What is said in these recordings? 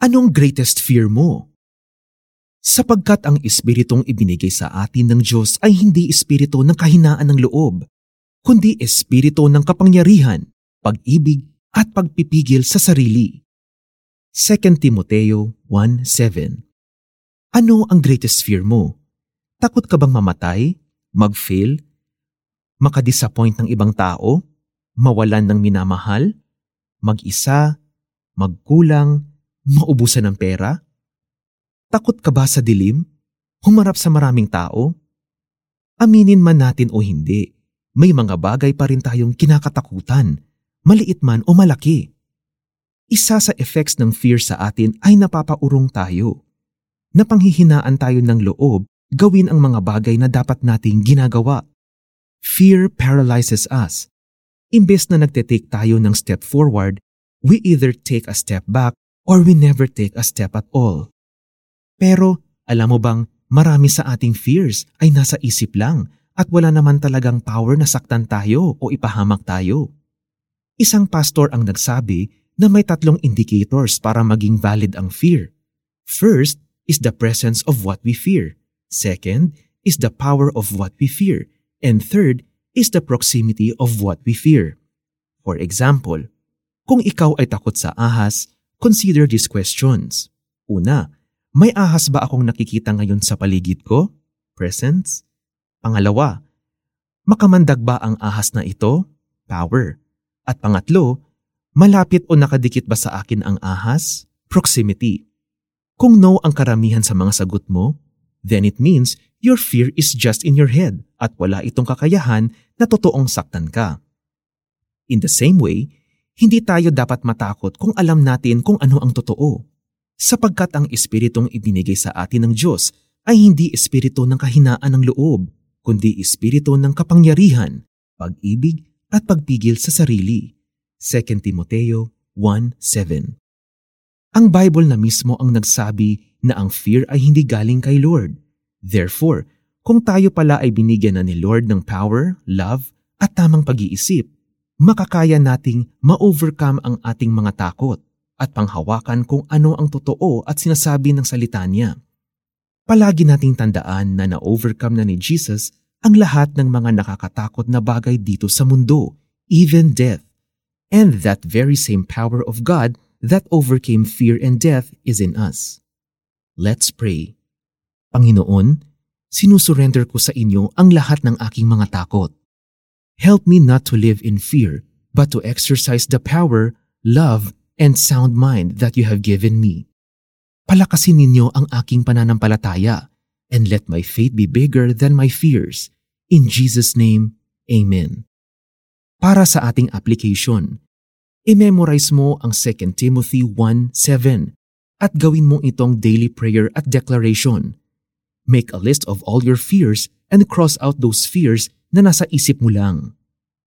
Anong greatest fear mo? Sapagkat ang espiritong ibinigay sa atin ng Diyos ay hindi espiritu ng kahinaan ng loob, kundi espiritu ng kapangyarihan, pag-ibig at pagpipigil sa sarili. 2 Timoteo 1.7 Ano ang greatest fear mo? Takot ka bang mamatay? Mag-fail? Makadisappoint ng ibang tao? Mawalan ng minamahal? Mag-isa? Magkulang? Maubusan ng pera? Takot ka ba sa dilim? Humarap sa maraming tao? Aminin man natin o hindi, may mga bagay pa rin tayong kinakatakutan, maliit man o malaki. Isa sa effects ng fear sa atin ay napapaurong tayo. Napanghihinaan tayo ng loob gawin ang mga bagay na dapat nating ginagawa. Fear paralyzes us. Imbes na nagte-take tayo ng step forward, we either take a step back or we never take a step at all. Pero alam mo bang marami sa ating fears ay nasa isip lang at wala naman talagang power na saktan tayo o ipahamak tayo. Isang pastor ang nagsabi na may tatlong indicators para maging valid ang fear. First is the presence of what we fear. Second is the power of what we fear. And third is the proximity of what we fear. For example, kung ikaw ay takot sa ahas, consider these questions. Una, may ahas ba akong nakikita ngayon sa paligid ko? Presence. Pangalawa, makamandag ba ang ahas na ito? Power. At pangatlo, malapit o nakadikit ba sa akin ang ahas? Proximity. Kung no ang karamihan sa mga sagot mo, then it means your fear is just in your head at wala itong kakayahan na totoong saktan ka. In the same way, hindi tayo dapat matakot kung alam natin kung ano ang totoo sapagkat ang espiritong ibinigay sa atin ng Diyos ay hindi espiritu ng kahinaan ng loob, kundi espiritu ng kapangyarihan, pag-ibig at pagpigil sa sarili. 2 Timoteo 1.7 Ang Bible na mismo ang nagsabi na ang fear ay hindi galing kay Lord. Therefore, kung tayo pala ay binigyan na ni Lord ng power, love, at tamang pag-iisip, makakaya nating ma-overcome ang ating mga takot at panghawakan kung ano ang totoo at sinasabi ng salita niya. Palagi nating tandaan na na-overcome na ni Jesus ang lahat ng mga nakakatakot na bagay dito sa mundo, even death. And that very same power of God that overcame fear and death is in us. Let's pray. Panginoon, sinusurrender ko sa inyo ang lahat ng aking mga takot. Help me not to live in fear, but to exercise the power, love, and sound mind that you have given me. Palakasin ninyo ang aking pananampalataya and let my faith be bigger than my fears. In Jesus' name, Amen. Para sa ating application, i-memorize mo ang 2 Timothy 1.7 at gawin mo itong daily prayer at declaration. Make a list of all your fears and cross out those fears na nasa isip mo lang.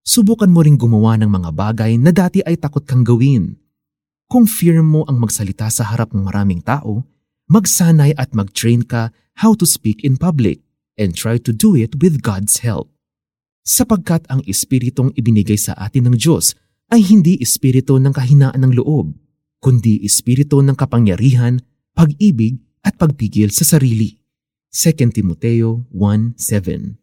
Subukan mo ring gumawa ng mga bagay na dati ay takot kang gawin kung fear mo ang magsalita sa harap ng maraming tao, magsanay at mag-train ka how to speak in public and try to do it with God's help. Sapagkat ang espiritong ibinigay sa atin ng Diyos ay hindi espiritu ng kahinaan ng loob, kundi espiritu ng kapangyarihan, pag-ibig at pagpigil sa sarili. 2 Timoteo 1.7